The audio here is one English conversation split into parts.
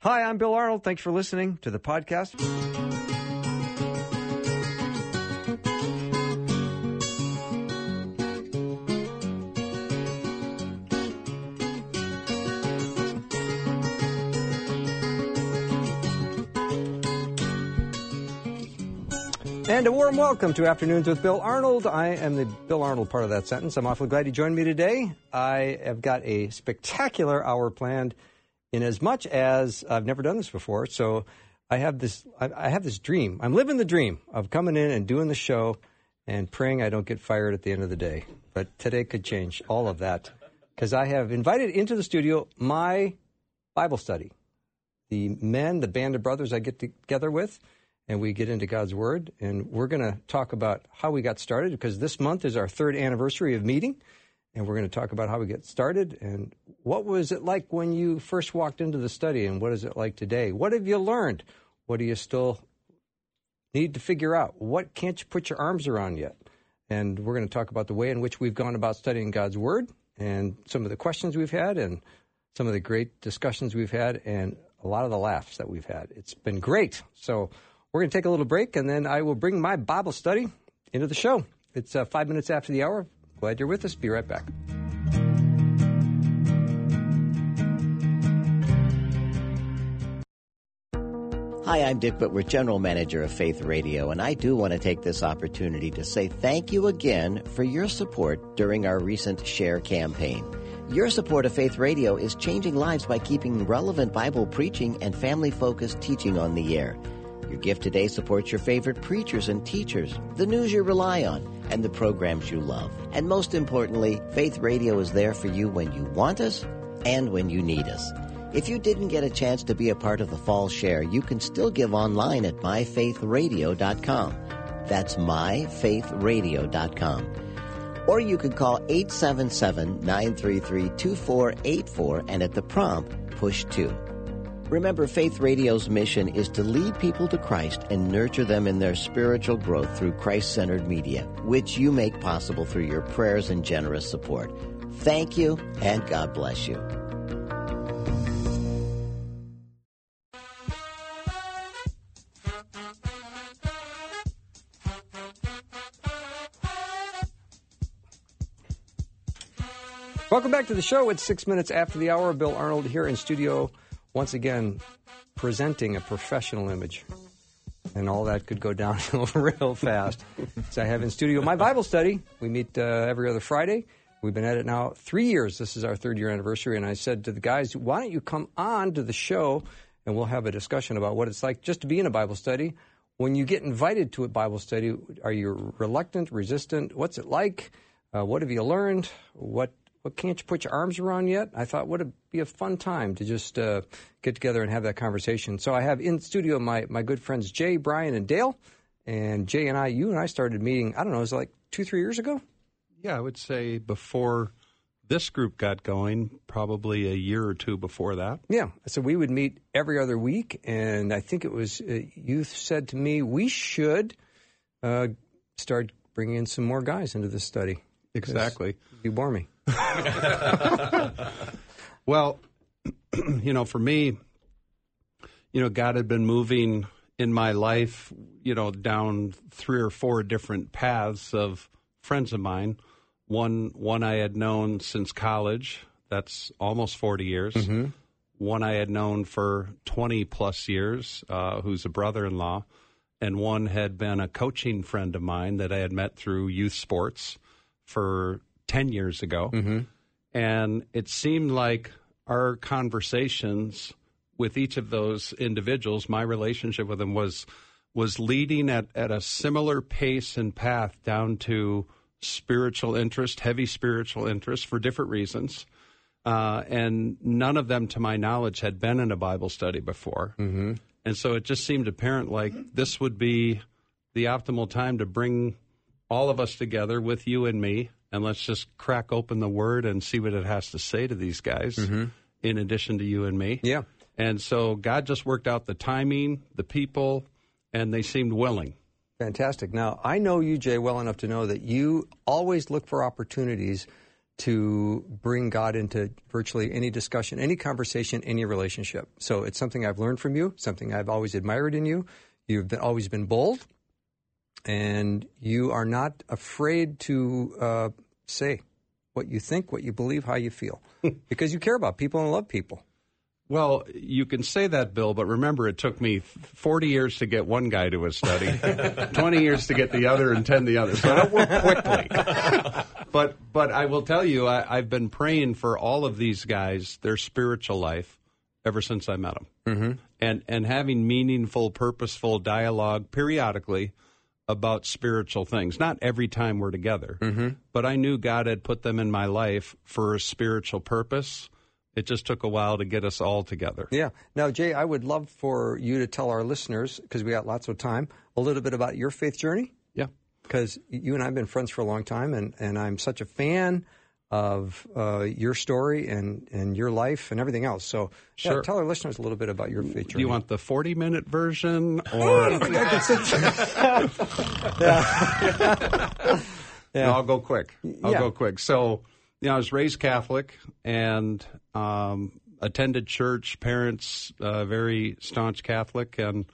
Hi, I'm Bill Arnold. Thanks for listening to the podcast. And a warm welcome to Afternoons with Bill Arnold. I am the Bill Arnold part of that sentence. I'm awfully glad you joined me today. I have got a spectacular hour planned in as much as I've never done this before. So I have this I have this dream. I'm living the dream of coming in and doing the show and praying I don't get fired at the end of the day. But today could change all of that because I have invited into the studio my Bible study. The men, the band of brothers I get together with and we get into God's Word. And we're going to talk about how we got started because this month is our third anniversary of meeting. And we're going to talk about how we get started and what was it like when you first walked into the study and what is it like today? What have you learned? What do you still need to figure out? What can't you put your arms around yet? And we're going to talk about the way in which we've gone about studying God's Word and some of the questions we've had and some of the great discussions we've had and a lot of the laughs that we've had. It's been great. So, we're going to take a little break, and then I will bring my Bible study into the show. It's uh, five minutes after the hour. Glad you're with us. Be right back. Hi, I'm Dick Whitworth, General Manager of Faith Radio, and I do want to take this opportunity to say thank you again for your support during our recent Share campaign. Your support of Faith Radio is changing lives by keeping relevant Bible preaching and family focused teaching on the air. Your gift today supports your favorite preachers and teachers, the news you rely on, and the programs you love. And most importantly, Faith Radio is there for you when you want us and when you need us. If you didn't get a chance to be a part of the fall share, you can still give online at myfaithradio.com. That's myfaithradio.com. Or you can call 877 933 2484 and at the prompt, push 2. Remember, Faith Radio's mission is to lead people to Christ and nurture them in their spiritual growth through Christ centered media, which you make possible through your prayers and generous support. Thank you, and God bless you. Welcome back to the show. It's six minutes after the hour. Bill Arnold here in studio once again presenting a professional image. And all that could go downhill real fast. so I have in studio my Bible study. We meet uh, every other Friday. We've been at it now three years. This is our third year anniversary. And I said to the guys, why don't you come on to the show and we'll have a discussion about what it's like just to be in a Bible study. When you get invited to a Bible study, are you reluctant, resistant? What's it like? Uh, what have you learned? What what can't you put your arms around yet? I thought would it be a fun time to just uh, get together and have that conversation. So I have in studio my my good friends Jay, Brian, and Dale. And Jay and I, you and I started meeting. I don't know, it was like two, three years ago. Yeah, I would say before this group got going, probably a year or two before that. Yeah, so we would meet every other week, and I think it was uh, you said to me we should uh, start bringing in some more guys into this study. Exactly. You bore me. well, you know, for me, you know, God had been moving in my life, you know, down three or four different paths of friends of mine. One one I had known since college. That's almost forty years. Mm-hmm. One I had known for twenty plus years, uh, who's a brother-in-law, and one had been a coaching friend of mine that I had met through youth sports for 10 years ago. Mm-hmm. And it seemed like our conversations with each of those individuals, my relationship with them was was leading at, at a similar pace and path down to spiritual interest, heavy spiritual interest for different reasons. Uh, and none of them, to my knowledge, had been in a Bible study before. Mm-hmm. And so it just seemed apparent like this would be the optimal time to bring all of us together with you and me and let's just crack open the word and see what it has to say to these guys mm-hmm. in addition to you and me. Yeah. And so God just worked out the timing, the people, and they seemed willing. Fantastic. Now, I know you, Jay, well enough to know that you always look for opportunities to bring God into virtually any discussion, any conversation, any relationship. So it's something I've learned from you, something I've always admired in you. You've been, always been bold, and you are not afraid to uh, say what you think, what you believe, how you feel, because you care about people and love people. Well, you can say that, Bill, but remember it took me 40 years to get one guy to a study, 20 years to get the other, and 10 the other. So I don't work quickly. but but I will tell you, I, have been praying for all of these guys, their spiritual life, ever since I met them. Mm-hmm. And, and having meaningful, purposeful dialogue periodically about spiritual things. Not every time we're together, mm-hmm. but I knew God had put them in my life for a spiritual purpose it just took a while to get us all together. Yeah. Now, Jay, I would love for you to tell our listeners, because we got lots of time, a little bit about your faith journey. Yeah. Because you and I have been friends for a long time, and, and I'm such a fan of uh, your story and, and your life and everything else. So, sure. yeah, tell our listeners a little bit about your journey. Do you want the 40 minute version or? yeah. yeah. No, I'll go quick. I'll yeah. go quick. So, you know, I was raised Catholic and um, attended church. Parents uh, very staunch Catholic, and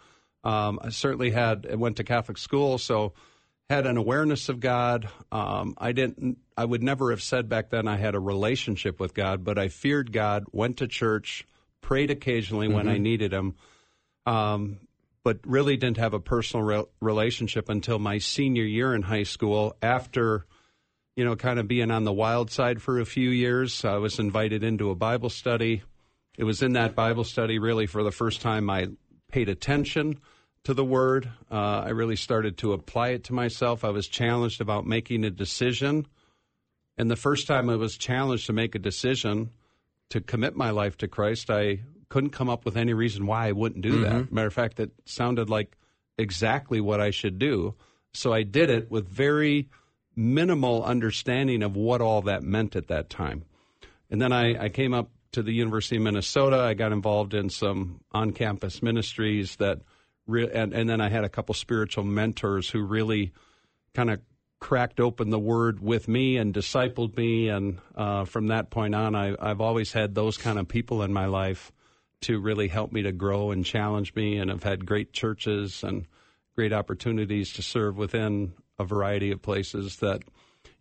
um, I certainly had went to Catholic school, so had an awareness of God. Um, I didn't. I would never have said back then I had a relationship with God, but I feared God. Went to church, prayed occasionally mm-hmm. when I mm-hmm. needed Him. Um, but really didn't have a personal re- relationship until my senior year in high school after you know, kind of being on the wild side for a few years. I was invited into a Bible study. It was in that Bible study, really, for the first time, I paid attention to the Word. Uh, I really started to apply it to myself. I was challenged about making a decision. And the first time I was challenged to make a decision to commit my life to Christ, I couldn't come up with any reason why I wouldn't do mm-hmm. that. Matter of fact, it sounded like exactly what I should do. So I did it with very minimal understanding of what all that meant at that time. And then I, I came up to the University of Minnesota. I got involved in some on campus ministries that, re- and, and then I had a couple spiritual mentors who really kind of cracked open the word with me and discipled me. And uh, from that point on, I, I've always had those kind of people in my life to really help me to grow and challenge me. And I've had great churches and great opportunities to serve within a variety of places that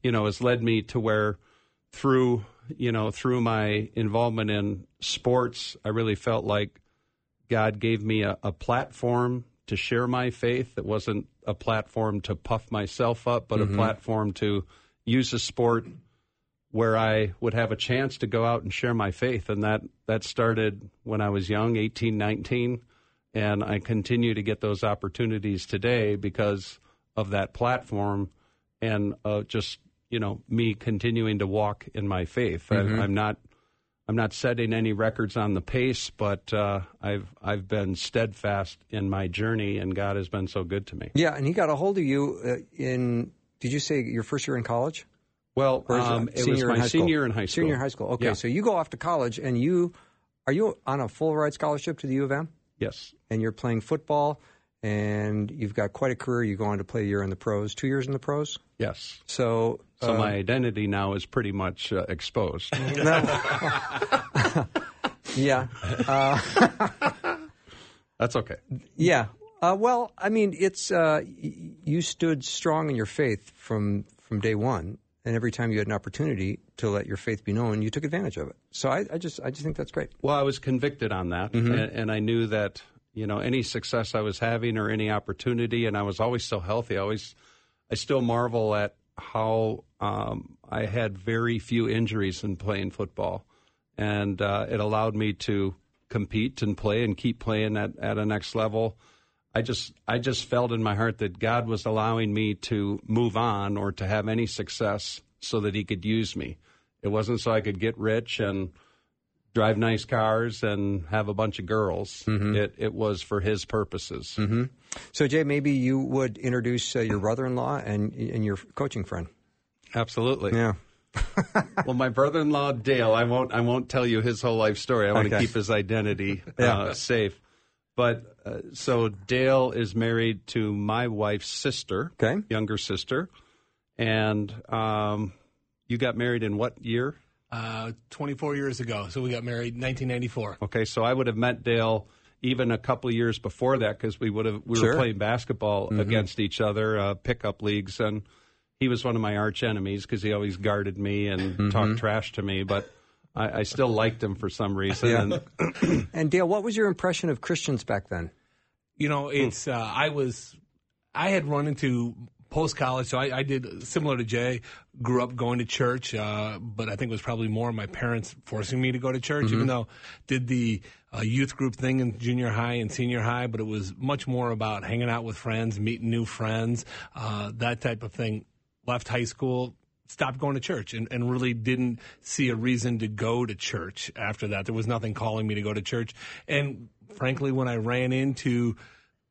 you know has led me to where through you know through my involvement in sports i really felt like god gave me a, a platform to share my faith that wasn't a platform to puff myself up but mm-hmm. a platform to use a sport where I would have a chance to go out and share my faith. And that, that started when I was young, 18, 19. And I continue to get those opportunities today because of that platform and uh, just you know me continuing to walk in my faith. Mm-hmm. I, am not I'm not setting any records on the pace, but uh, I've I've been steadfast in my journey, and God has been so good to me. Yeah, and He got a hold of you uh, in. Did you say your first year in college? Well, um, it, was my senior in high school. Senior high school. Okay, yeah. so you go off to college, and you are you on a full ride scholarship to the U of M? Yes. And you're playing football and you've got quite a career. You go on to play a year in the pros, two years in the pros. Yes. So, so uh, my identity now is pretty much uh, exposed. yeah. Uh, That's okay. Yeah. Uh, well, I mean, it's uh, you stood strong in your faith from from day one, and every time you had an opportunity to let your faith be known, you took advantage of it. So I, I just I just think that's great. Well, I was convicted on that, mm-hmm. and, and I knew that you know any success I was having or any opportunity, and I was always so healthy. I always, I still marvel at how um, I had very few injuries in playing football, and uh, it allowed me to compete and play and keep playing at, at a next level. I just I just felt in my heart that God was allowing me to move on or to have any success so that He could use me. It wasn't so I could get rich and drive nice cars and have a bunch of girls. Mm-hmm. It it was for his purposes. Mm-hmm. So Jay, maybe you would introduce uh, your brother-in-law and and your coaching friend. Absolutely. Yeah. well, my brother-in-law Dale, I won't I won't tell you his whole life story. I want okay. to keep his identity yeah. uh, safe. But uh, so Dale is married to my wife's sister, okay. younger sister, and um, you got married in what year? Uh, 24 years ago. So we got married in 1994. Okay, so I would have met Dale even a couple of years before that because we would have we Sure. were playing basketball Mm-hmm. against each other, uh, pickup leagues, and he was one of my arch enemies because he always guarded me and Mm-hmm. talked trash to me, but. I, I still liked him for some reason. Yeah. And And Dale, what was your impression of Christians back then? You know, it's uh, I was I had run into post college, so I, I did similar to Jay. Grew up going to church, uh, but I think it was probably more my parents forcing me to go to church. Even though did the uh, youth group thing in junior high and senior high, but it was much more about hanging out with friends, meeting new friends, uh, that type of thing. Left high school, stopped going to church and, and really didn't see a reason to go to church after that. There was nothing calling me to go to church. And frankly, when I ran into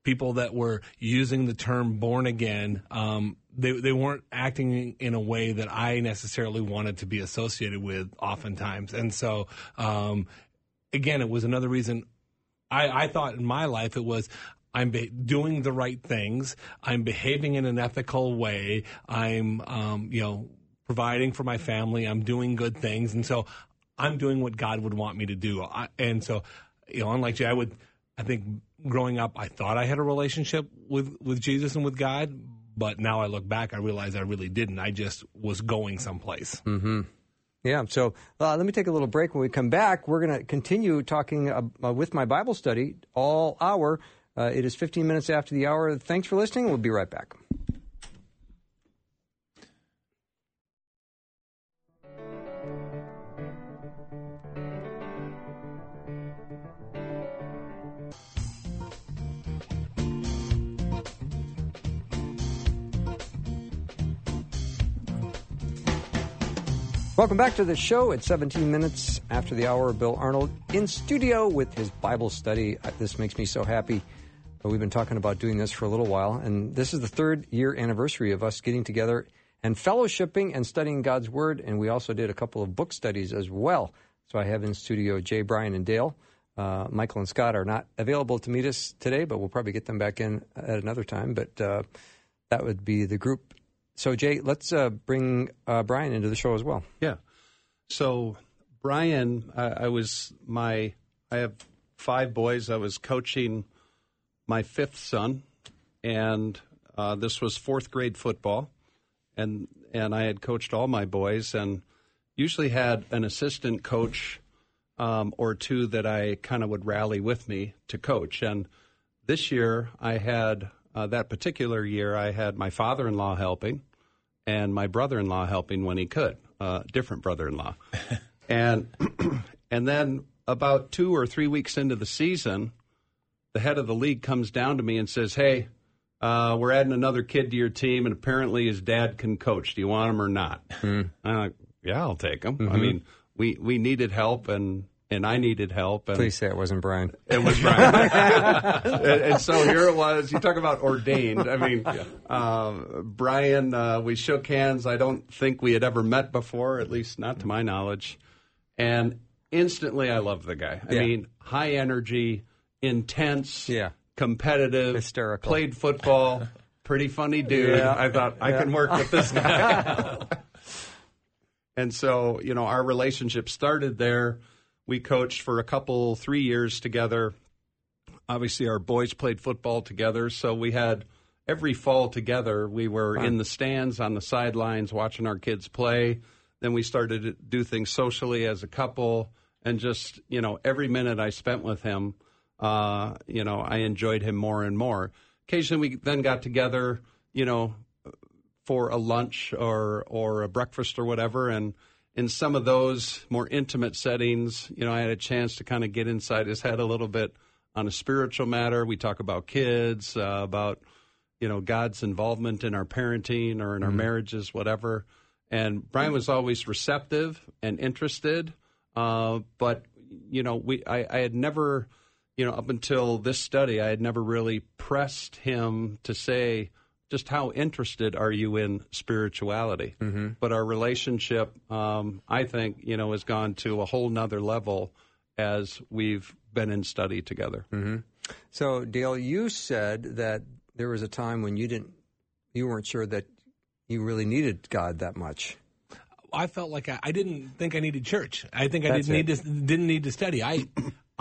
people that were using the term born again, um, they, they weren't acting in a way that I necessarily wanted to be associated with oftentimes. And so, um, again, it was another reason I, I thought in my life it was I'm be- doing the right things. I'm behaving in an ethical way. I'm, um, you know, providing for my family. I'm doing good things, and so I'm doing what God would want me to do. I, and so, you know, unlike Jay, I would, I think, growing up, I thought I had a relationship with with Jesus and with God, but now I look back, I realize I really didn't. I just was going someplace. Mm-hmm. Yeah, so uh, let me take a little break. When we come back, we're going to continue talking uh, with my Bible study all hour. Uh, it is 15 minutes after the hour. Thanks for listening. We'll be right back. Welcome back to the show. It's 17 minutes after the hour. Bill Arnold in studio with his Bible study. Uh, This makes me so happy. We've been talking about doing this for a little while, and this is the third year anniversary of us getting together and fellowshipping and studying God's Word. And we also did a couple of book studies as well. So I have in studio Jay, Brian, and Dale. Uh, Michael and Scott are not available to meet us today, but we'll probably get them back in at another time. But uh, that would be the group. So, Jay, let's uh, bring uh, Brian into the show as well. Yeah. So Brian, I, I was my I have five boys. I was coaching my fifth son, and uh, this was fourth grade football, and and I had coached all my boys, and usually had an assistant coach um, or two that I kind of would rally with me to coach. And this year, I had uh, that particular year, I had my father-in-law helping and my brother-in-law helping when he could, uh, different brother-in-law, and and then about two or three weeks into the season, the head of the league comes down to me and says, "Hey, uh, we're adding another kid to your team, and apparently his dad can coach. Do you want him or not?" I'm like, "Yeah, I'll take him." I mean, we we needed help, and and I needed help, and Please say it wasn't Brian. it was Brian. and, and so here it was. You talk about ordained. I mean, uh, Brian, uh, we shook hands. I don't think we had ever met before, at least not to my knowledge. And instantly, I loved the guy. I Yeah. mean, high energy, intense, Yeah. competitive, Hysterical. played football, pretty funny dude. Yeah. I thought I can work with this guy. And so, you know, our relationship started there. We coached for a couple, three years together. Obviously, our boys played football together. So we had every fall together. We were in the stands, on the sidelines, watching our kids play. Then we started to do things socially as a couple. And just, you know, every minute I spent with him, uh, you know, I enjoyed him more and more. Occasionally, we then got together, you know, for a lunch or or a breakfast or whatever and in some of those more intimate settings you know i had a chance to kind of get inside his head a little bit on a spiritual matter. We talk about kids uh, about you know god's involvement in our parenting or in our marriages whatever. And brian was always receptive and interested uh, but you know we I, I had never you know up until this study i had never really pressed him to say just how interested are you in spirituality? Mm-hmm. But our relationship, um, I think, you know, has gone to a whole nother level as we've been in study together. So, Dale, you said that there was a time when you didn't, you weren't sure that you really needed God that much. I felt like I, I didn't think I needed church. I think I That's didn't it. need to didn't need to study. I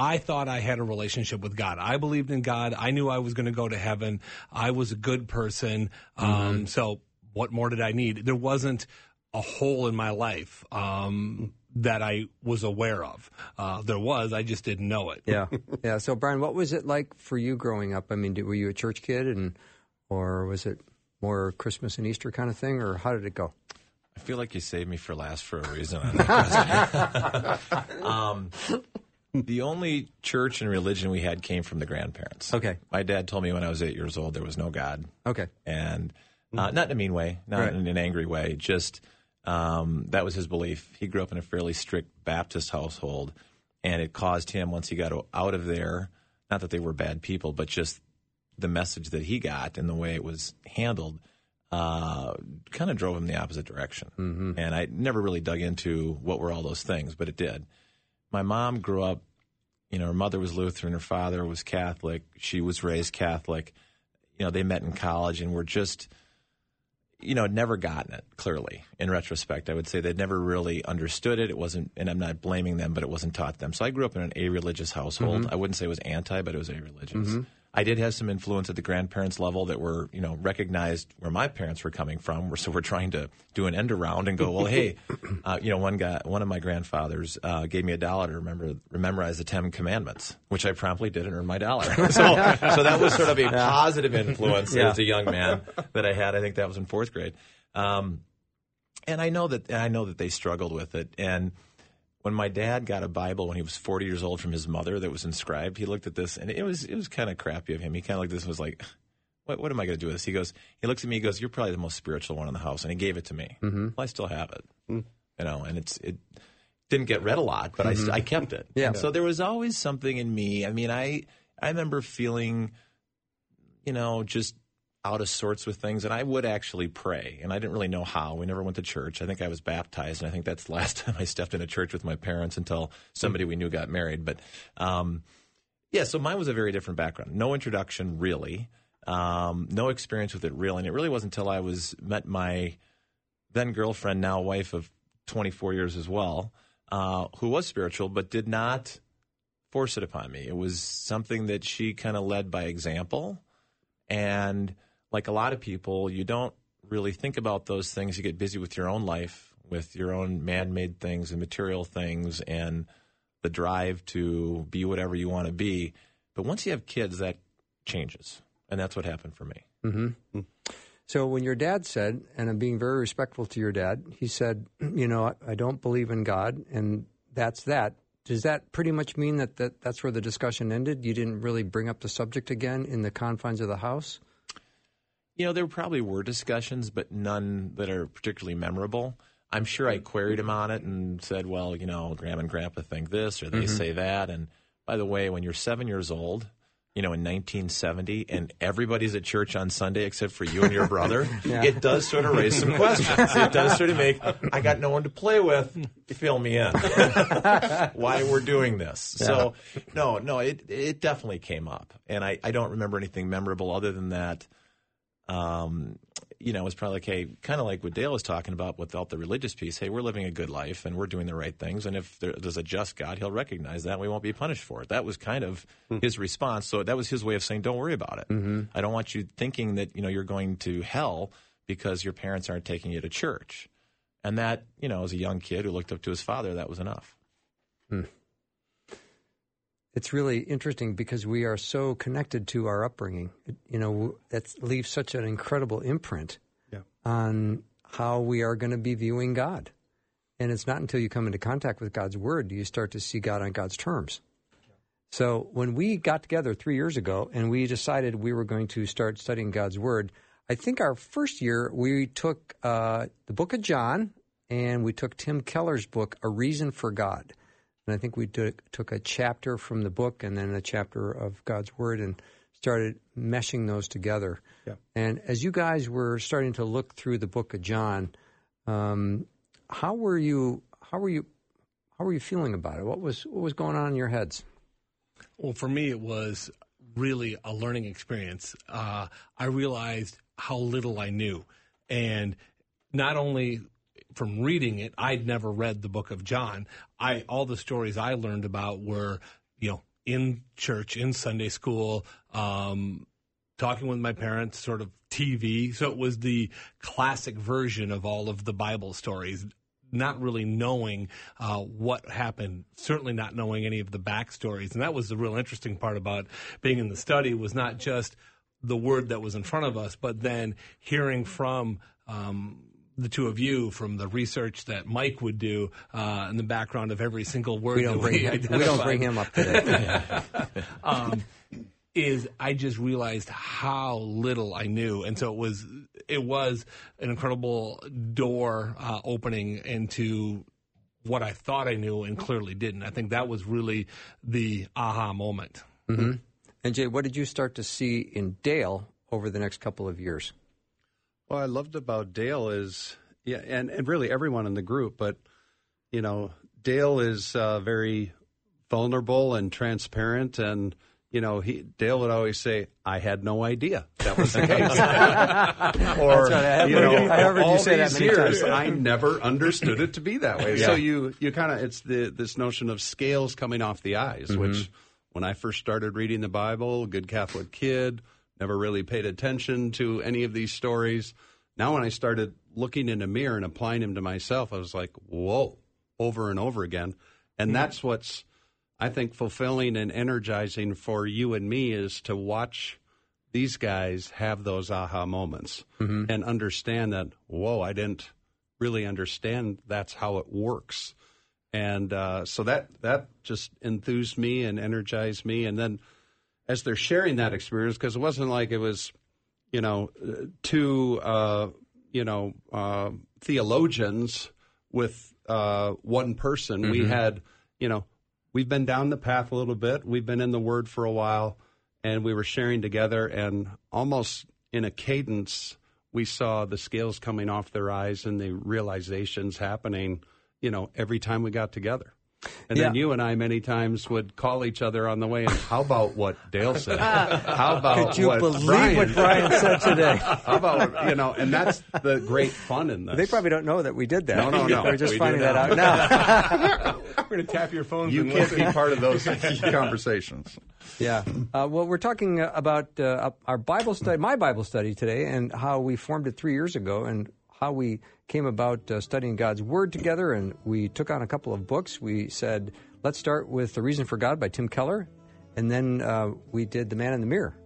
I thought I had a relationship with God. I believed in God. I knew I was going to go to heaven. I was a good person. Mm-hmm. Um, so what more did I need? There wasn't a hole in my life um, that I was aware of. Uh, there was. I just didn't know it. Yeah, yeah. So, Brian, what was it like for you growing up? I mean, did, were you a church kid, and or was it more Christmas and Easter kind of thing, or how did it go? I feel like you saved me for last for a reason. um, the only church and religion we had came from the grandparents. Okay. My dad told me when I was eight years old there was no God, Okay, and uh, not in a mean way, not Right. in an angry way. Just um, that was his belief. He grew up in a fairly strict Baptist household, and it caused him once he got out of there. Not that they were bad people, but just the message that he got and the way it was handled uh, kind of drove him the opposite direction. Mm-hmm. And I never really dug into what were all those things, but it did. My mom grew up, you know, her mother was Lutheran, her father was Catholic. She was raised Catholic. You know, they met in college and were just, you know, had never gotten it, clearly, in retrospect. I would say they'd never really understood it. It wasn't, and I'm not blaming them, but it wasn't taught them. So I grew up in an a religious household. Mm-hmm. I wouldn't say it was anti, but it was a religious. Mm-hmm. I did have some influence at the grandparents level that were, you know, recognized where my parents were coming from. So we're trying to do an end around and go, well, hey, uh, you know, one guy, one of my grandfathers uh, gave me a dollar to remember memorize the Ten Commandments, which I promptly did and earned my dollar. so, so that was sort of a positive influence Yeah. as a young man that I had. I think that was in fourth grade. Um, and I know that I know that they struggled with it. And when my dad got a Bible when he was 40 years old from his mother that was inscribed, he looked at this and it was it was kind of crappy of him. He kind of looked at this and was like, "What what am I going to do with this?" He goes, he looks at me, he goes, "You're probably the most spiritual one in the house," and he gave it to me. Mm-hmm. Well, I still have it, you know, and it's it didn't get read a lot, but I I kept it. Yeah. So there was always something in me. I mean, I I remember feeling, you know, just out of sorts with things, and I would actually pray, and I didn't really know how. We never went to church. I think I was baptized, and I think that's the last time I stepped in a church with my parents until somebody we knew got married. But um, yeah, so mine was a very different background. No introduction, really. Um, no experience with it, really. And it really wasn't until I was met my then girlfriend, now wife of 24 years as well, uh, who was spiritual but did not force it upon me. It was something that she kind of led by example. And like a lot of people, you don't really think about those things. You get busy with your own life, with your own man made things and material things, and the drive to be whatever you want to be. But once you have kids, that changes. And that's what happened for me. Mm-hmm. So when your dad said, and I'm being very respectful to your dad, he said, you know, I, I don't believe in God, and that's that. Does that pretty much mean that, that that's where the discussion ended? You didn't really bring up the subject again in the confines of the house? You know, there probably were discussions, but none that are particularly memorable. I'm sure I mm-hmm. queried him on it and said, well, you know, Grandma and Grandpa think this or they mm-hmm. say that. And by the way, when you're seven years old, you know, in 1970, and everybody's at church on Sunday except for you and your brother, it does sort of raise some questions. It does sort of make, I got no one to play with, fill me in. Why we're doing this. So, no, no, it, it definitely came up. And I, I don't remember anything memorable other than that um, you know, it's probably like, hey, kind of like what Dale was talking about without the religious piece. Hey, we're living a good life and we're doing the right things. And if there, there's a just God, he'll recognize that and we won't be punished for it. That was kind of hmm. his response. So that was his way of saying, don't worry about it. Mm-hmm. I don't want you thinking that, you know, you're going to hell because your parents aren't taking you to church. And that, you know, as a young kid who looked up to his father, that was enough. Hmm. It's really interesting because we are so connected to our upbringing. You know, that leaves such an incredible imprint Yeah. on how we are going to be viewing God. And it's not until you come into contact with God's Word do you start to see God on God's terms. So when we got together three years ago and we decided we were going to start studying God's Word, I think our first year we took uh, the book of John and we took Tim Keller's book, A Reason for God. And I think we took, took a chapter from the book and then a chapter of God's Word and started meshing those together. Yeah. And as you guys were starting to look through the book of John, um, how were you? How were you? How were you feeling about it? What was what was going on in your heads? Well, for me, it was really a learning experience. Uh, I realized how little I knew, and not only from reading it, I'd never read the book of John. I all the stories I learned about were, you know, in church, in Sunday school, um, talking with my parents, sort of TV. So it was the classic version of all of the Bible stories. Not really knowing uh, what happened, certainly not knowing any of the backstories, and that was the real interesting part about being in the study. Was not just the word that was in front of us, but then hearing from um, the two of you from the research that Mike would do uh, in the background of every single word. We don't that bring we, him, we don't bring him up today. um, is I just realized how little I knew, and so it was it was an incredible door uh, opening into what I thought I knew and clearly didn't. I think that was really the aha moment. Mm-hmm. And Jay, what did you start to see in Dale over the next couple of years? What I loved about Dale is, yeah, and, and really everyone in the group, but, you know, Dale is uh, very vulnerable and transparent and you know, he Dale would always say, "I had no idea that was the case," or right. you know, I heard all you say these many years. I never understood it to be that way. Yeah. So you you kind of it's the this notion of scales coming off the eyes, Mm-hmm. which when I first started reading the Bible, good Catholic kid, never really paid attention to any of these stories. Now, when I started looking in a mirror and applying them to myself, I was like, "Whoa!" over and over again, and that's what's I think fulfilling and energizing for you and me is to watch these guys have those aha moments and understand that, whoa, I didn't really understand that's how it works. And uh, so that that just enthused me and energized me. And then as they're sharing that experience, because it wasn't like it was, you know, two, uh, you know, uh, theologians with uh, one person. We had, you know, we've been down the path a little bit. We've been in the Word for a while, and we were sharing together, and almost in a cadence, we saw the scales coming off their eyes and the realizations happening. You know, every time we got together. And then you and I many times would call each other on the way. And how about what Dale said? How about Could you what believe Brian what Brian said today? How about you know? And that's the great fun in this. They probably don't know that we did that. No, no, no. They're just We finding that out now. We're going to tap your phones. you and can't listen. be part of those conversations. Yeah. Uh, well, we're talking uh, about uh, our Bible study, my Bible study today, and how we formed it three years ago, and how we came about uh, studying God's Word together. And we took on a couple of books. We said, let's start with The Reason for God by Tim Keller, and then uh, we did The Man in the Mirror.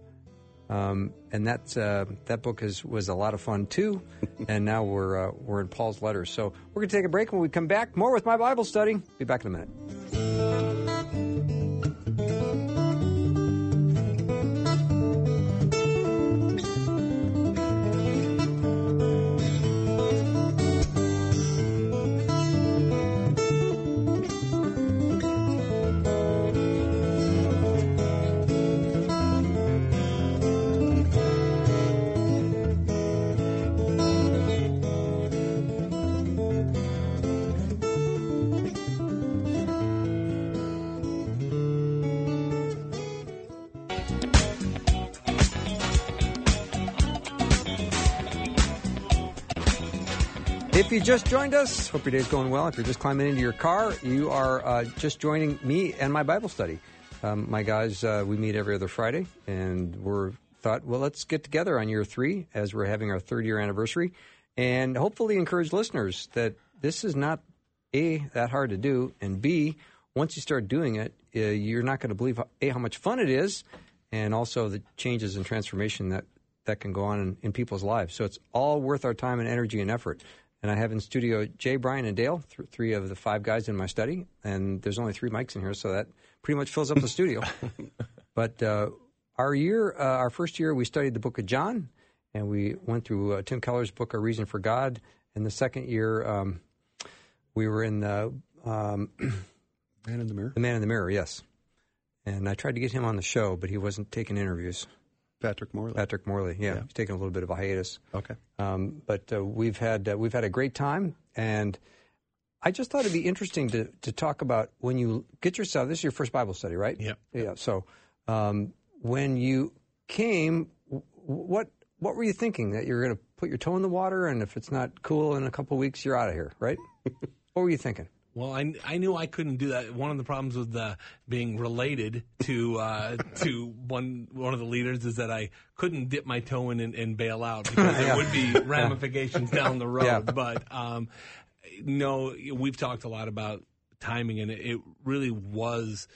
Um, and that uh, that book is, was a lot of fun too. and now we're uh, we're in Paul's letters. So we're going to take a break. When we come back, more with my Bible study. Be back in a minute. You just joined us, hope your day's going well. If you're just climbing into your car, you are uh, just joining me and my Bible study. Um, my guys, uh, we meet every other Friday, and we're thought, well, let's get together on year three as we're having our third year anniversary, and hopefully encourage listeners that this is not a that hard to do, and b once you start doing it, uh, you're not going to believe a how much fun it is, and also the changes and transformation that that can go on in, in people's lives. So it's all worth our time and energy and effort. And I have in studio Jay, Brian, and Dale, th- three of the five guys in my study. And there's only three mics in here, so that pretty much fills up the studio. But uh, our year, uh, our first year, we studied the Book of John, and we went through uh, Tim Keller's book, A Reason for God. And the second year, um, we were in the um, Man in the mirror. the Man in the Mirror, yes. And I tried to get him on the show, but he wasn't taking interviews. Patrick Morley. Patrick Morley, yeah, Yeah. he's taking a little bit of a hiatus. Okay. Um, but uh, we've had uh, we've had a great time, and I just thought it'd be interesting to to talk about when you get yourself. This is your first Bible study, right? Yep. Yeah. So um, when you came, what what were you thinking that you're going to put your toe in the water, and if it's not cool in a couple weeks, you're out of here, right? what were you thinking? Well, I, I knew I couldn't do that. One of the problems with uh, being related to uh, to one one of the leaders is that I couldn't dip my toe in and, and bail out because there would be ramifications down the road. Yeah. But um, no, we've talked a lot about timing, and it, really was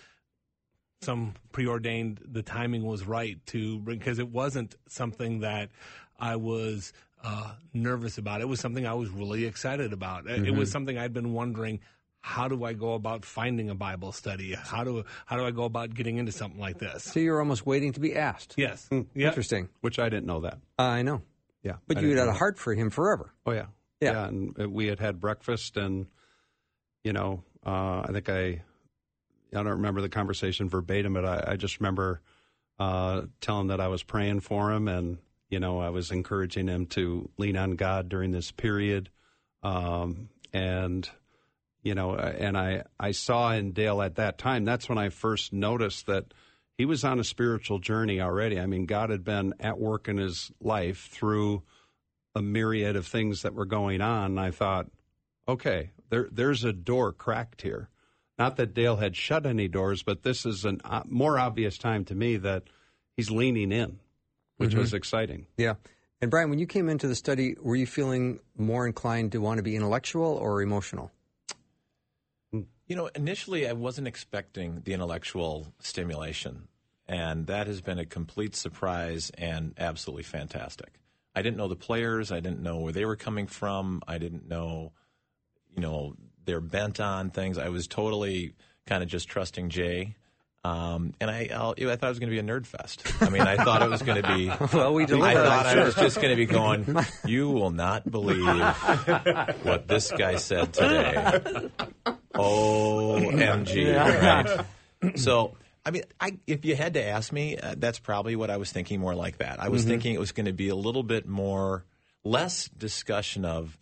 some preordained. The timing was right to because it wasn't something that I was uh, nervous about. It was something I was really excited about. It- It was something I'd been wondering. How do I go about finding a Bible study? How do how do I go about getting into something like this? So you're almost waiting to be asked. Yes, yeah. Interesting. which I didn't know that. Uh, I know. Yeah, But I you didn't had a that. heart for him forever. Oh yeah, Yeah. And uh, we had had breakfast, and you know, uh, I think I, I don't remember the conversation verbatim, but I, I just remember uh, telling him that I was praying for him, and you know, I was encouraging him to lean on God during this period, um, and you know, uh, and I I saw in Dale at that time. That's when I first noticed that he was on a spiritual journey already. I mean, God had been at work in his life through a myriad of things that were going on. And I thought, okay, there there's a door cracked here. Not that Dale had shut any doors, but this is a uh, more obvious time to me that he's leaning in, which was exciting. Yeah. And Brian, when you came into the study, were you feeling more inclined to want to be intellectual or emotional? You know, initially I wasn't expecting the intellectual stimulation, and that has been a complete surprise and absolutely fantastic. I didn't know the players, I didn't know where they were coming from, I didn't know, you know, they're bent on things. I was totally kind of just trusting Jay. Um, and I, I'll, I thought it was going to be a nerd fest. I mean, I thought it was going to be. Well, we I delivered, thought I'm I was just going to be going. You will not believe what this guy said today. OMG. Right? So, I mean, I, if you had to ask me, uh, that's probably what I was thinking more like that. I was thinking it was going to be a little bit more, less discussion of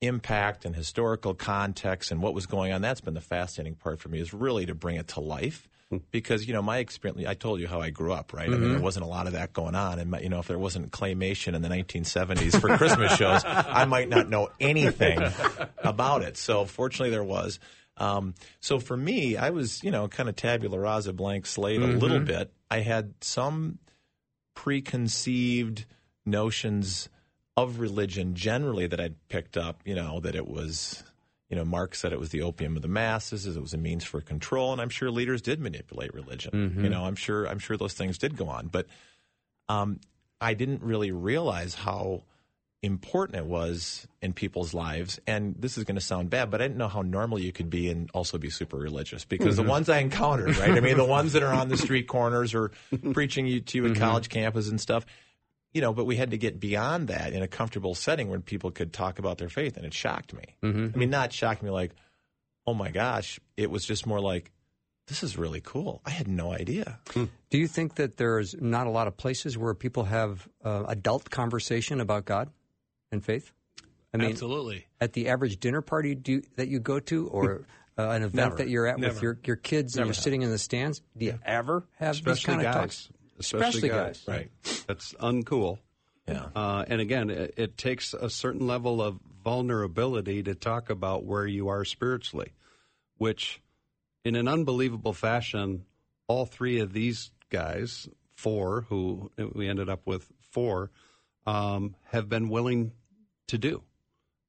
impact and historical context and what was going on. That's been the fascinating part for me is really to bring it to life. Because you know my experience, I told you how I grew up, right? I mean, there wasn't a lot of that going on, and you know, if there wasn't claymation in the 1970s for Christmas shows, I might not know anything about it. So fortunately, there was. Um, so for me, I was, you know, kind of tabula rasa, blank slate a little bit. I had some preconceived notions of religion generally that I'd picked up, you know, that it was, you know, Marx said it was the opium of the masses, it was a means for control, and I'm sure leaders did manipulate religion. Mm-hmm. You know, I'm sure I'm sure those things did go on, but um, I didn't really realize how important it was in people's lives. And this is going to sound bad, but I didn't know how normal you could be and also be super religious because the mm-hmm. ones I encountered, right? I mean, the ones that are on the street corners or preaching you to you at mm-hmm. college campus and stuff, you know, but we had to get beyond that in a comfortable setting where people could talk about their faith. And it shocked me. I mean, not shocked me like, oh my gosh. It was just more like, this is really cool. I had no idea. Do you think that there's not a lot of places where people have uh, adult conversation about God and faith? I mean, Absolutely. at the average dinner party do, that you go to, or uh, an event Never. that you're at with your, your kids and you're sitting in the stands, do you ever have these Especially kind of guys. talks? Especially, Especially guys. guys. Right. That's uncool. Yeah. Uh, and again, it, it takes a certain level of vulnerability to talk about where you are spiritually, which, in an unbelievable fashion, all three of these guys, four, who we ended up with four, um, have been willing to do.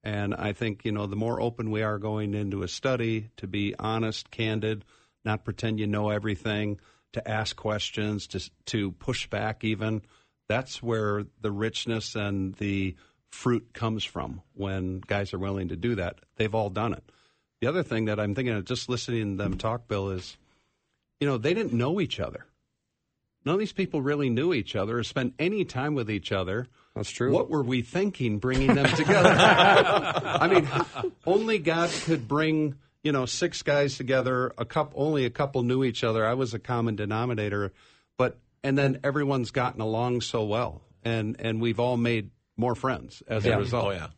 And I think, you know, the more open we are going into a study, to be honest, candid, not pretend you know everything, to ask questions, to, to push back even, that's where the richness and the fruit comes from when guys are willing to do that. They've all done it. The other thing that I'm thinking of just listening to them talk, Bill, is, you know, they didn't know each other. None of these people really knew each other or spent any time with each other. That's true. What were we thinking bringing them together? I mean, only God could bring, you know, six guys together. A couple, only a couple knew each other. I was a common denominator, but and then everyone's gotten along so well, and and we've all made more friends as Yeah. a result. Oh, yeah.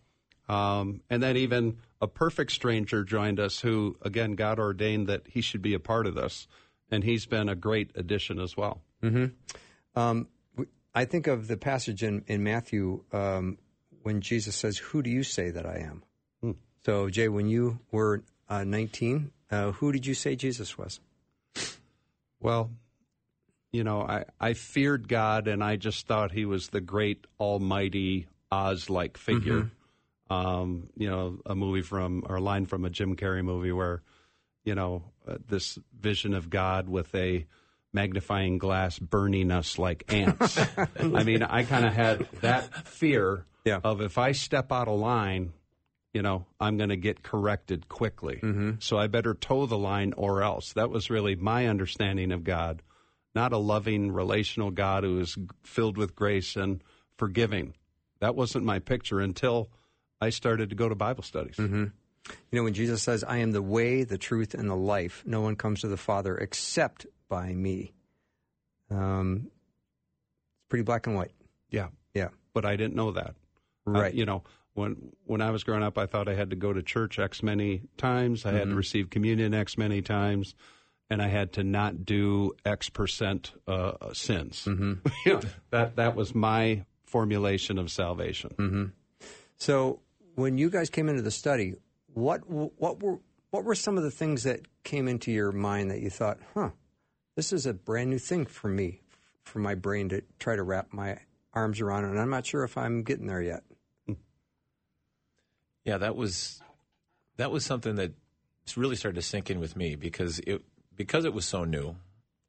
Um, and then even a perfect stranger joined us who, again, God ordained that he should be a part of this. And he's been a great addition as well. Um, w- I think of the passage in, in Matthew um, when Jesus says, "Who do you say that I am?" Hmm. So, Jay, when you were uh, 19, uh, who did you say Jesus was? Well, you know, I, I feared God and I just thought he was the great almighty Oz like figure. Um, you know, a movie from, or a line from a Jim Carrey movie where, you know, uh, this vision of God with a magnifying glass burning us like ants. I mean, I kind of had that fear Yeah. of if I step out of line, you know, I'm going to get corrected quickly. So I better toe the line or else. That was really my understanding of God, not a loving, relational God who is filled with grace and forgiving. That wasn't my picture until I started to go to Bible studies. You know, when Jesus says, I am the way, the truth, and the life, no one comes to the Father except by me. Um, it's pretty black and white. Yeah, Yeah. but I didn't know that. Right. you know, when when I was growing up, I thought I had to go to church X many times. I had to receive communion X many times, and I had to not do X percent uh, sins. Mm-hmm. you know, that that was my formulation of salvation. So, when you guys came into the study, what what were what were some of the things that came into your mind that you thought, "Huh, this is a brand new thing for me, for my brain to try to wrap my arms around, and I'm not sure if I'm getting there yet." Yeah, that was that was something that really started to sink in with me because it because it was so new,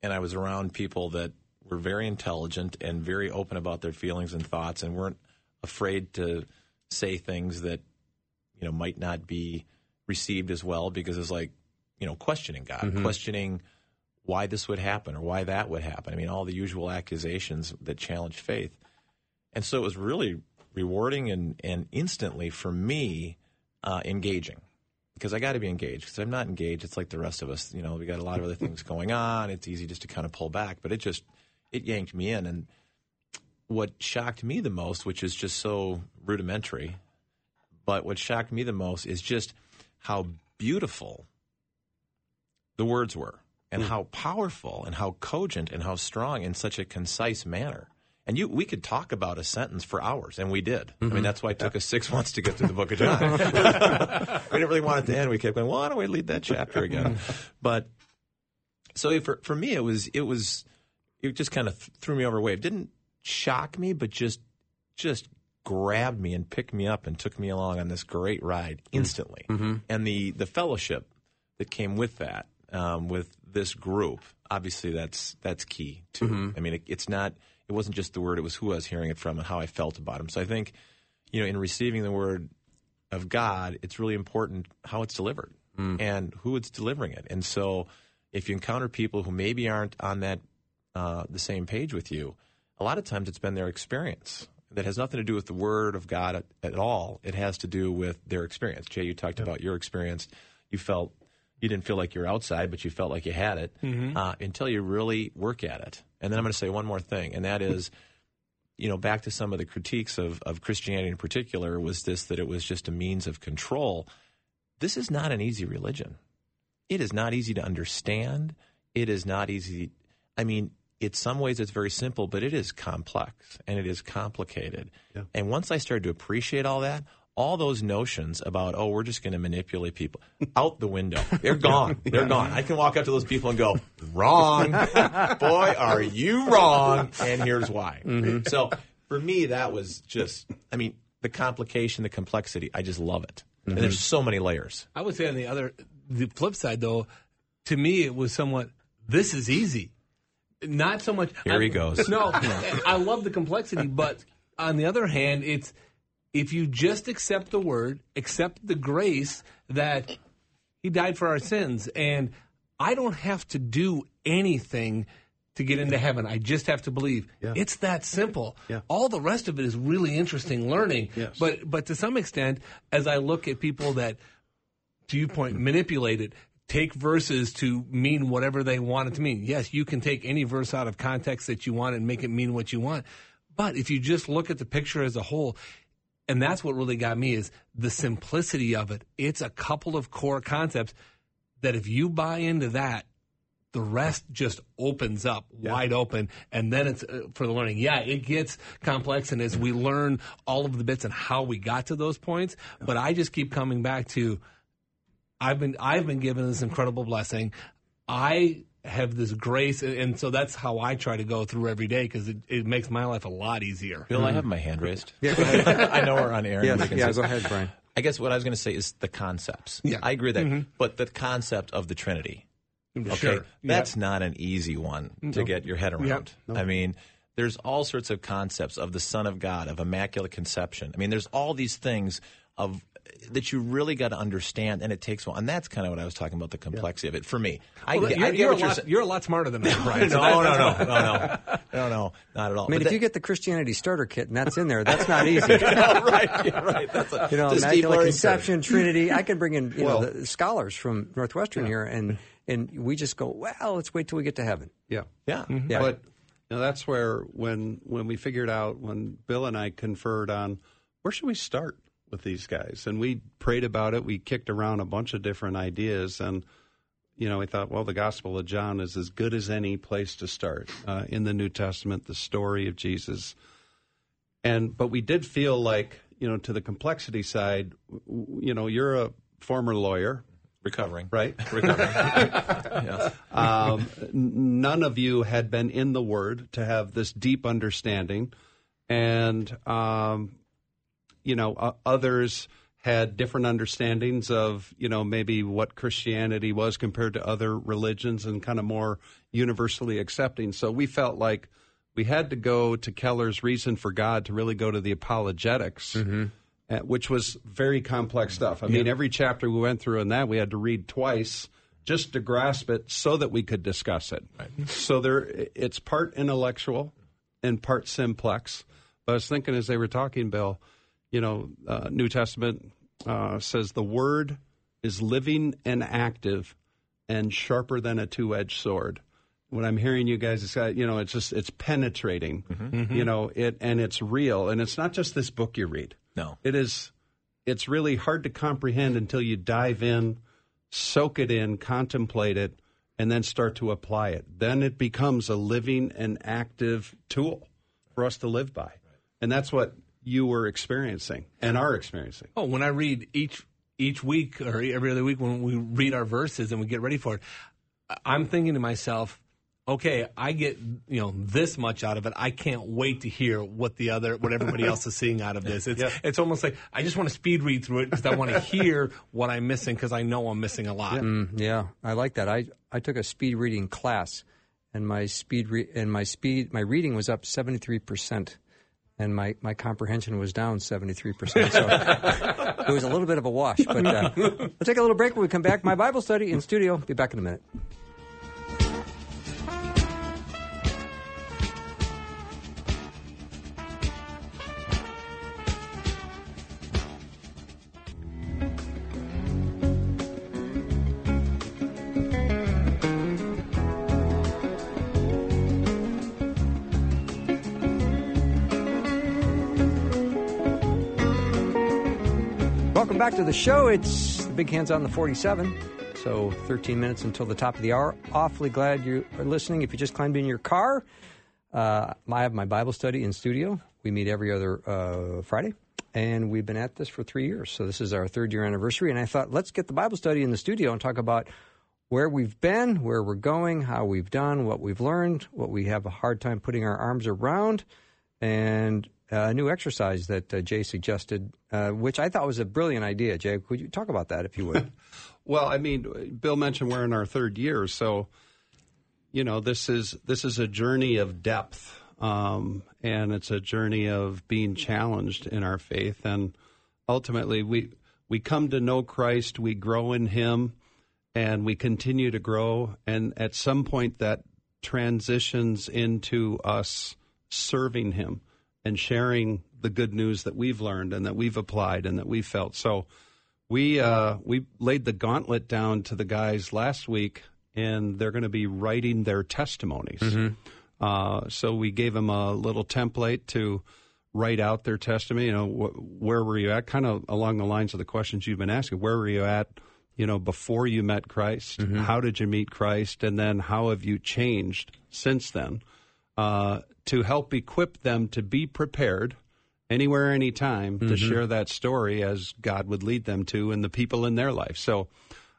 and I was around people that were very intelligent and very open about their feelings and thoughts, and weren't afraid to say things that you know might not be received as well because it's like you know questioning God, mm-hmm. questioning why this would happen or why that would happen. I mean, all the usual accusations that challenge faith. And so it was really rewarding and, and instantly for me uh, engaging because I got to be engaged because I'm not engaged. It's like the rest of us. You know, we got a lot of other things going on. It's easy just to kind of pull back, but it just it yanked me in. And what shocked me the most, which is just so rudimentary, but what shocked me the most is just how beautiful the words were and how powerful and how cogent and how strong in such a concise manner. And you, we could talk about a sentence for hours, and we did. I mm-hmm. mean, that's why it took us six months to get through the book of John. we didn't really want it to end. We kept going, well, why don't we read that chapter again? But so for for me, it was it was it just kind of threw me over a wave. Didn't shock me, but just just grabbed me and picked me up and took me along on this great ride mm-hmm. instantly. Mm-hmm. And the the fellowship that came with that, um, with this group, obviously that's that's key too. I mean, it, it's not. It wasn't just the word; it was who I was hearing it from and how I felt about him. So I think, you know, in receiving the word of God, it's really important how it's delivered and who it's delivering it. And so, if you encounter people who maybe aren't on that uh, the same page with you, a lot of times it's been their experience that has nothing to do with the word of God at, at all. It has to do with their experience. Jay, you talked about your experience. You felt you didn't feel like you're outside, but you felt like you had it uh, until you really work at it. And then I'm going to say one more thing, and that is, you know, back to some of the critiques of, of Christianity in particular was this that it was just a means of control. This is not an easy religion. It is not easy to understand. It is not easy. I mean, in some ways it's very simple, but it is complex and it is complicated. And once I started to appreciate all that, all those notions about oh we're just going to manipulate people out the window. They're gone. They're gone. I can walk up to those people and go wrong. Boy are you wrong. And here's why. Mm-hmm. So for me that was just i mean the complication the complexity i just love it. And mm-hmm. there's so many layers. I would say on the other, the flip side though, to me it was somewhat. This is easy, not so much. Here he goes. No, I love the complexity, but on the other hand, it's if you just accept the word, accept the grace that He died for our sins, and I don't have to do anything to get into heaven. I just have to believe. It's that simple. Yeah. All the rest of it is really interesting learning. Yes. But but to some extent, as I look at people that to your point, manipulate it. Take verses to mean whatever they want it to mean. Yes, you can take any verse out of context that you want and make it mean what you want. But if you just look at the picture as a whole, and that's what really got me is the simplicity of it. It's a couple of core concepts that if you buy into that, the rest just opens up wide open. And then it's uh, for the learning. Yeah it gets complex. And as we learn all of the bits and how we got to those points but i just keep coming back to i've been i've been given this incredible blessing. I have this grace and- and so that's how i try to go through every day because it, it makes my life a lot easier Bill, I hmm. have my hand raised. Yeah, I know we're on air. and Yes, we yeah, say- go ahead, Brian. I guess what I was going to say is the concepts. Yeah. I agree with that. Mm-hmm. But the concept of the Trinity. Mm, okay. Sure. That's not an easy one to get your head around. I mean, there's all sorts of concepts of the Son of God, of Immaculate Conception. I mean, there's all these things of that you really got to understand, and it takes one. And that's kind of what I was talking about the complexity of it for me. I, Well, get- you're, I get you're, a what you're lot, you're a lot smarter than I, Brian. No, so that- no, that's no, no, no, no, no, not at all. I mean, But if that- you get the Christianity starter kit and that's in there, that's not easy. right, yeah, right. That's a, You know, it's a Immaculate learning Conception, Trinity. I can bring in you Well- know the scholars from Northwestern here, and and we just go, well, let's wait till we get to heaven. Yeah. curve. Yeah. Yeah. Mm-hmm. But you know, that's where when when we figured out when Bill and I conferred on where should we start with these guys, and we prayed about it. We kicked around a bunch of different ideas, and you know, we thought, well, the Gospel of John is as good as any place to start uh, in the New Testament. The story of Jesus, and but we did feel like you know, to the complexity side, you know, you're a former lawyer, Recovering. right? Recovering. yes. um, none of you had been in the Word to have this deep understanding, and um, you know uh, others had different understandings of you know maybe what Christianity was compared to other religions and kind of more universally accepting. So we felt like we had to go to Keller's Reason for God to really go to the apologetics. uh, Which was very complex stuff. I mean, every chapter we went through in that we had to read twice just to grasp it so that we could discuss it. So there, it's part intellectual and part simplex. But I was thinking as they were talking, Bill, you know, uh, New Testament uh, says the word is living and active and sharper than a two-edged sword. What I'm hearing you guys is, uh, you know, it's just it's penetrating, you know, it and it's real, and it's not just this book you read. No. It is. It's really hard to comprehend until you dive in, soak it in, contemplate it, and then start to apply it. Then it becomes a living and active tool for us to live by, and that's what you were experiencing and are experiencing. Oh, when I read each each week or every other week when we read our verses and we get ready for it, I- I'm thinking to myself, okay, I get you know this much out of it. I can't wait to hear what the other what everybody else is seeing out of this. It's it's almost like I just want to speed read through it because I want to hear what I'm missing because I know I'm missing a lot. Mm, yeah, I like that. I I took a speed reading class, and my speed re- and my speed my reading was up seventy three percent, and my, my comprehension was down seventy three percent. So it was a little bit of a wash. But uh, we'll take a little break when we come back. My Bible study in studio. Be back in a minute. To the show. It's the Big Hands on the 47. So 13 minutes until the top of the hour. Awfully glad you are listening. If you just climbed in your car, uh, I have my Bible study in studio. We meet every other uh, Friday, and we've been at this for three years. So this is our third year anniversary. And I thought, let's get the Bible study in the studio and talk about where we've been, where we're going, how we've done, what we've learned, what we have a hard time putting our arms around, and a new exercise that uh, Jay suggested, uh, which I thought was a brilliant idea. Jay, could you talk about that if you would? Well, I mean, Bill mentioned we're in our third year, so you know this is this is a journey of depth, um, and it's a journey of being challenged in our faith, and ultimately we we come to know Christ, we grow in Him, and we continue to grow, and at some point that transitions into us serving Him and sharing the good news that we've learned and that we've applied and that we felt so. We uh, we laid the gauntlet down to the guys last week, and they're going to be writing their testimonies. Uh, so we gave them a little template to write out their testimony. You know, wh- where were you at? Kind of along the lines of the questions you've been asking. Where were you at you know, before you met Christ? Mm-hmm. How did you meet Christ? And then how have you changed since then? Uh, to help equip them to be prepared anywhere, anytime to share that story as God would lead them to and the people in their life. So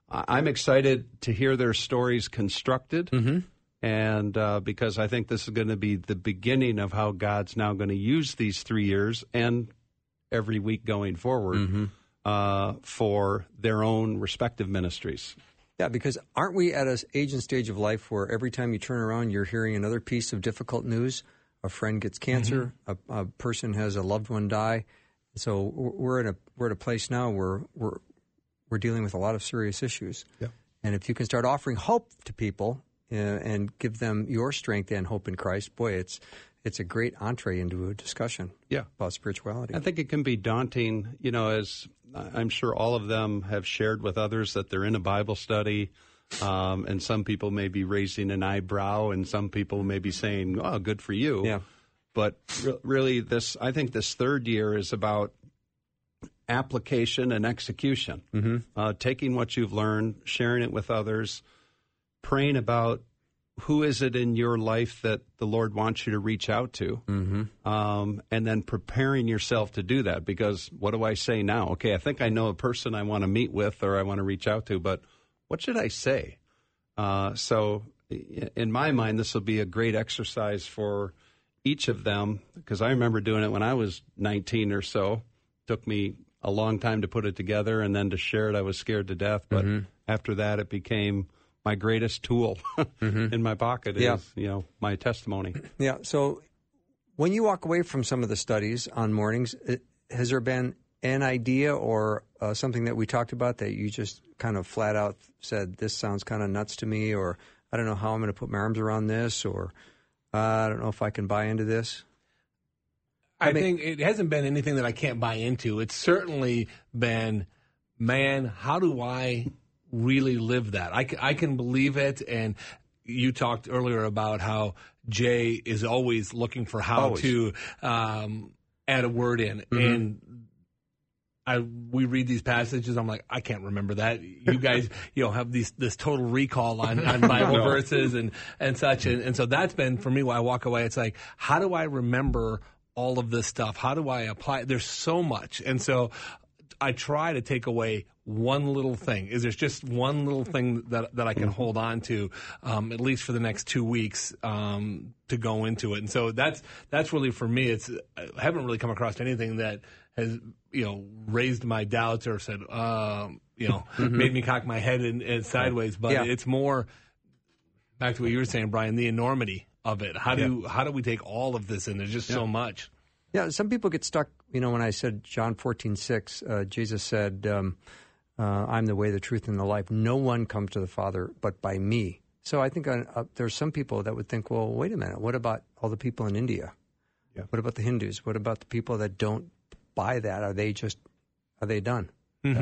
I'm excited to hear their stories constructed. And uh, because I think this is going to be the beginning of how God's now going to use these three years and every week going forward uh, for their own respective ministries. Yeah, because aren't we at an age and stage of life where every time you turn around, you're hearing another piece of difficult news? A friend gets cancer. A, a person has a loved one die. So we're in a we're at a place now where we're we're dealing with a lot of serious issues. Yeah. And if you can start offering hope to people uh, and give them your strength and hope in Christ, boy, it's it's a great entree into a discussion. Yeah. about spirituality. I think it can be daunting, you know, as I'm sure all of them have shared with others that they're in a Bible study. Um, and some people may be raising an eyebrow, and some people may be saying, "Oh, good for you." Yeah. But re- really, this I think this third year is about application and execution. Mm-hmm. Uh, taking what you've learned, sharing it with others, praying about who is it in your life that the Lord wants you to reach out to, mm-hmm. um, and then preparing yourself to do that. Because what do I say now? Okay, I think I know a person I want to meet with or I want to reach out to, but what should I say? Uh, so, in my mind, this will be a great exercise for each of them because I remember doing it when I was 19 or so. Took me a long time to put it together, and then to share it, I was scared to death. But after that, it became my greatest tool in my pocket. Yeah. Is you know my testimony. Yeah. So when you walk away from some of the studies on mornings, it, has there been an idea or uh, something that we talked about that you just kind of flat out said, this sounds kind of nuts to me, or I don't know how I'm going to put my arms around this, or uh, I don't know if I can buy into this? I, mean- think it hasn't been anything that I can't buy into. It's certainly been, man, how do I really live that? I can, I can believe it. And you talked earlier about how Jay is always looking for how Always. to um, add a word in. And I we read these passages. I'm like, I can't remember that. You guys, you know, have these this total recall on, on Bible verses and and such, and, and so that's been for me. When I walk away, it's like, how do I remember all of this stuff? How do I apply? There's so much, and so I try to take away one little thing. Is there's just one little thing that that I can hold on to, um, at least for the next two weeks, um, to go into it. And so that's that's really for me. It's I haven't really come across anything that has you know raised my doubts or said um, you know made me cock my head in, in sideways. But Yeah. it's more back to what you were saying, Brian. The enormity of it. How do how do we take all of this in? There's just so much. Yeah, some people get stuck. You know, when I said John fourteen six, uh, Jesus said, um, uh, "I'm the way, the truth, and the life. No one comes to the Father but by me." So I think uh, uh, there's some people that would think, "Well, wait a minute. What about all the people in India? Yeah. What about the Hindus? What about the people that don't buy that? Are they just are they done?"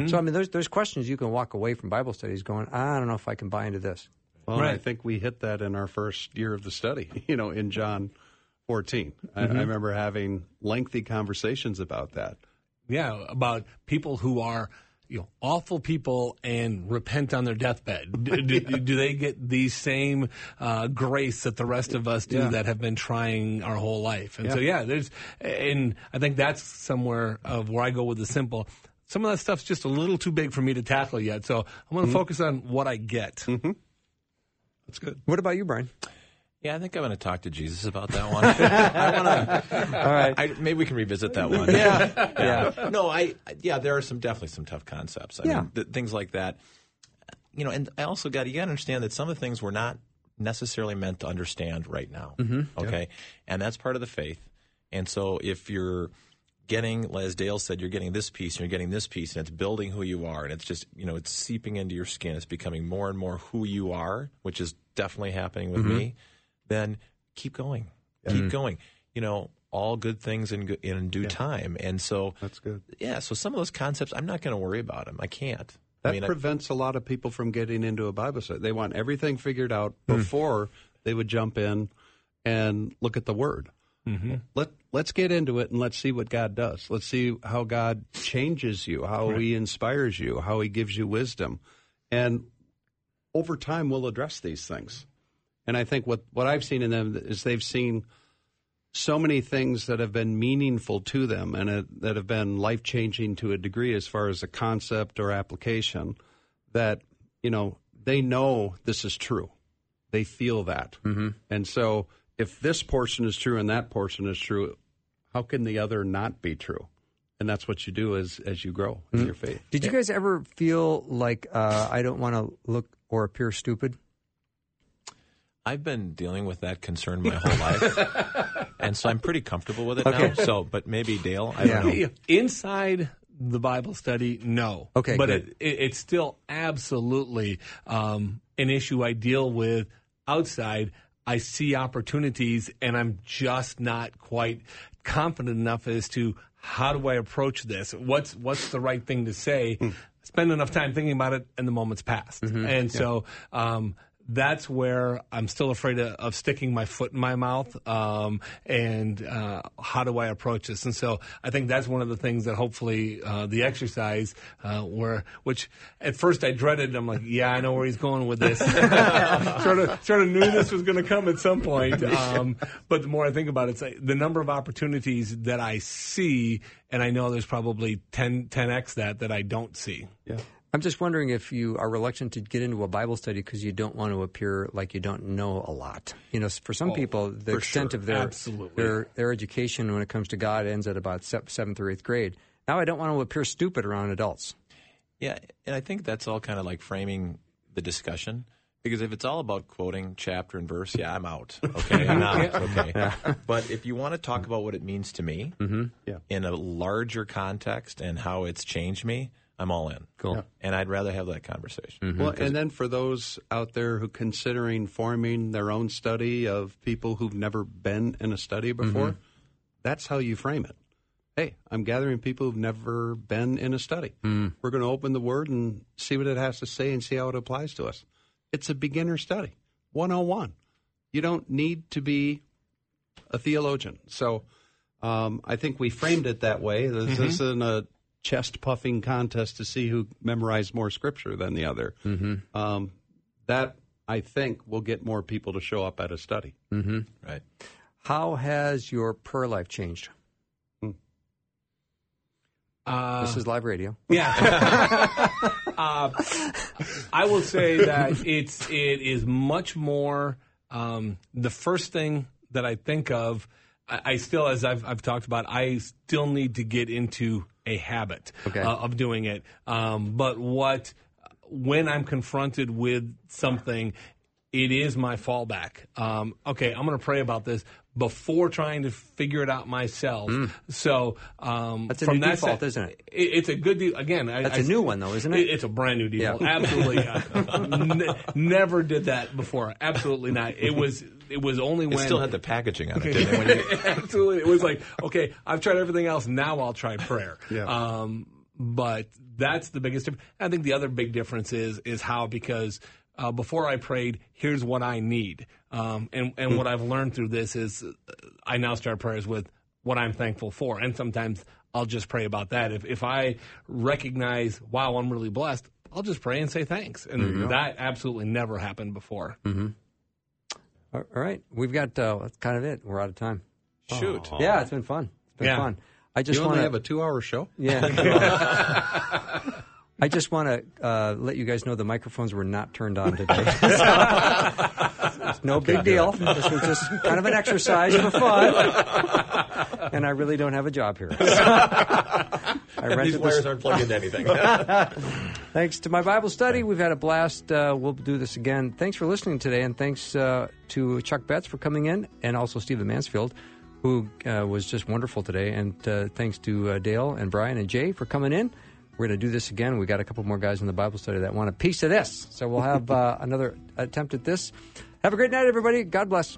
So I mean, there's there's questions you can walk away from Bible studies going, "I don't know if I can buy into this." Well, and I think we hit that in our first year of the study. You know, in John 14, I, I remember having lengthy conversations about that. Yeah, about people who are you know awful people and repent on their deathbed. Do, do, do they get the same uh, grace that the rest of us do Yeah. that have been trying our whole life? And so yeah, there's and I think that's somewhere of where I go with the simple. Some of that stuff's just a little too big for me to tackle yet, so I'm going to focus on what I get. That's good. What about you, Brian? Yeah, I think I'm going to talk to Jesus about that one. I want to. All right. I, maybe we can revisit that one. Yeah, yeah. No, I. Yeah, there are some definitely some tough concepts. I Yeah. mean, th- things like that. You know, and I also got you got to understand that some of the things we're not necessarily meant to understand right now. Mm-hmm. Okay, and that's part of the faith. And so if you're getting, as Dale said, you're getting this piece and you're getting this piece, and it's building who you are, and it's just you know it's seeping into your skin. It's becoming more and more who you are, which is definitely happening with me. Then keep going, keep mm. going. You know, all good things in in due time, and so That's good. yeah. So some of those concepts, I'm not going to worry about them. I can't. That I mean, prevents a lot of people from getting into a Bible study. They want everything figured out hmm. before they would jump in and look at the Word. Mm-hmm. Let Let's get into it and let's see what God does. Let's see how God changes you, how He inspires you, how He gives you wisdom, And over time, we'll address these things. And I think what, what I've seen in them is they've seen so many things that have been meaningful to them and uh, that have been life changing to a degree as far as a concept or application that, you know, they know this is true. They feel that. Mm-hmm. And so if this portion is true and that portion is true, how can the other not be true? And that's what you do as, as you grow in your faith. Did you guys ever feel like uh, I don't want to look or appear stupid? I've been dealing with that concern my whole life, and so I'm pretty comfortable with it Okay. now. So, but maybe Dale, I don't know. Inside the Bible study, no. Okay, but good. it, it, it's still absolutely um, an issue I deal with outside. I see opportunities, and I'm just not quite confident enough as to how do I approach this. What's what's the right thing to say? Spend enough time thinking about it, and the moment's passed. And so. Um, that's where I'm still afraid of, of sticking my foot in my mouth. Um, and uh, how do I approach this? And so I think that's one of the things that hopefully uh, the exercise, uh, where which at first I dreaded. I'm like, yeah, I know where he's going with this. sort of sort of knew this was going to come at some point. Um, but the more I think about it, it's like the number of opportunities that I see, and I know there's probably 10 10x that that I don't see. Yeah. I'm just wondering if you are reluctant to get into a Bible study because you don't want to appear like you don't know a lot. You know, for some oh, people, the extent sure. of their Absolutely. their their education when it comes to God ends at about seventh or eighth grade. Now, I don't want to appear stupid around adults. Yeah, and I think that's all kind of like framing the discussion. Because if it's all about quoting chapter and verse, yeah, I'm out. Okay, I'm out. Okay, but if you want to talk about what it means to me mm-hmm. Yeah. in a larger context and how it's changed me, I'm all in. Cool. And I'd rather have that conversation. Mm-hmm. Well, and then for those out there who considering forming their own study of people who've never been in a study mm-hmm. before, that's how you frame it. Hey, I'm gathering people who've never been in a study. Mm. We're going to open the Word and see what it has to say and see how it applies to us. It's a beginner study, 101. You don't need to be a theologian. So um, I think we framed it that way. This mm-hmm. isn't a chest puffing contest to see who memorized more scripture than the other. Um, that I think will get more people to show up at a study. Right. How has your prayer life changed? Uh, This is live radio. Yeah. uh, I will say that it's it is much more um, the first thing that I think of. I, I still, as I've, I've talked about, I still need to get into a habit Okay. uh, of doing it. Um, but what when I'm confronted with something, it is my fallback. Um, okay, I'm going to pray about this before trying to figure it out myself. So um, Mm. That's a from new that default, sen- isn't it? it? It's a good deal. Again, I, That's I- a new one, though, isn't it? It's a brand new deal. Yeah. Absolutely, Ne- never did that before. Absolutely not. It was. It was only when It still had the packaging on it, didn't it? Absolutely. It was like, okay, I've tried everything else. Now I'll try prayer. Yeah. Um, but that's the biggest difference. I think the other big difference is is how because uh, before I prayed, here's what I need, um, and and what I've learned through this is I now start prayers with what I'm thankful for, and sometimes I'll just pray about that. If if I recognize, wow, I'm really blessed, I'll just pray and say thanks, and that absolutely never happened before. All right, we've got uh, that's kind of it. We're out of time. shoot. Yeah, it's been fun. It's been Yeah. fun. I just want to have a two-hour show. Yeah. I just want to uh, let you guys know the microphones were not turned on today. it's no big deal. This was just kind of an exercise for fun. And I really don't have a job here. I These rented wires this. aren't plugged into anything. Thanks to my Bible study. We've had a blast. Uh, we'll do this again. Thanks for listening today. And thanks uh, to Chuck Betts for coming in and also Stephen Mansfield, who uh, was just wonderful today. And uh, thanks to uh, Dale and Brian and Jay for coming in. We're going to do this again. We got a couple more guys in the Bible study that want a piece of this. So we'll have uh, another attempt at this. Have a great night, everybody. God bless.